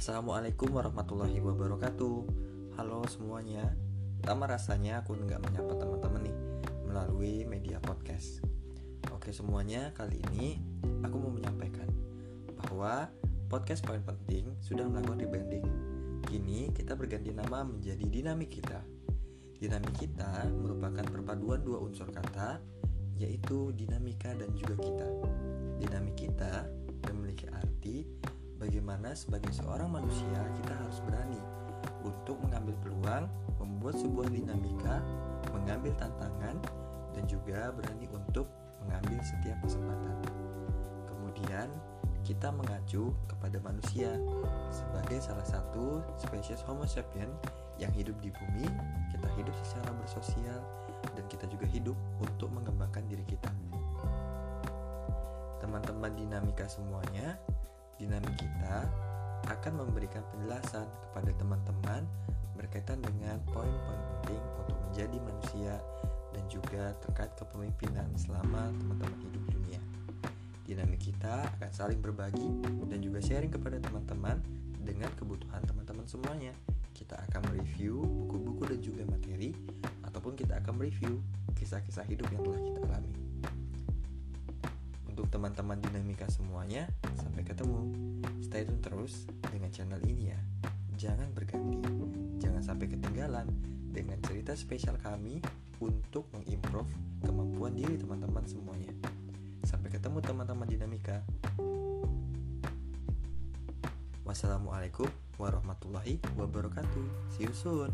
Assalamualaikum warahmatullahi wabarakatuh. Halo semuanya. Lama rasanya aku nggak menyapa teman-teman nih Melalui media podcast. Oke semuanya, kali ini aku mau menyampaikan Bahwa podcast poin penting sudah melakukan rebranding. Kini kita berganti nama menjadi Dinamik Kita. Dinamik kita merupakan perpaduan dua unsur kata Yaitu dinamika dan juga kita sebagai seorang manusia kita harus berani untuk mengambil peluang, membuat sebuah dinamika, mengambil tantangan, dan juga berani untuk mengambil setiap kesempatan. Kemudian, kita mengacu kepada manusia sebagai salah satu spesies Homo sapien yang hidup di bumi, kita hidup secara bersosial, dan kita juga hidup untuk mengembangkan diri kita. Teman-teman dinamika semuanya, dinamik kita akan memberikan penjelasan kepada teman-teman berkaitan dengan poin-poin penting untuk menjadi manusia dan juga terkait kepemimpinan selama teman-teman hidup dunia. Dinamik kita akan saling berbagi dan juga sharing kepada teman-teman dengan kebutuhan teman-teman semuanya. Kita akan mereview buku-buku dan juga materi ataupun kita akan mereview kisah-kisah hidup yang telah kita alami. Untuk teman-teman dinamika semuanya, sampai ketemu. Stay tune terus dengan channel ini ya. Jangan berganti, jangan sampai ketinggalan dengan cerita spesial kami untuk mengimprove kemampuan diri teman-teman semuanya. Sampai ketemu teman-teman dinamika. Wassalamualaikum warahmatullahi wabarakatuh. See you soon.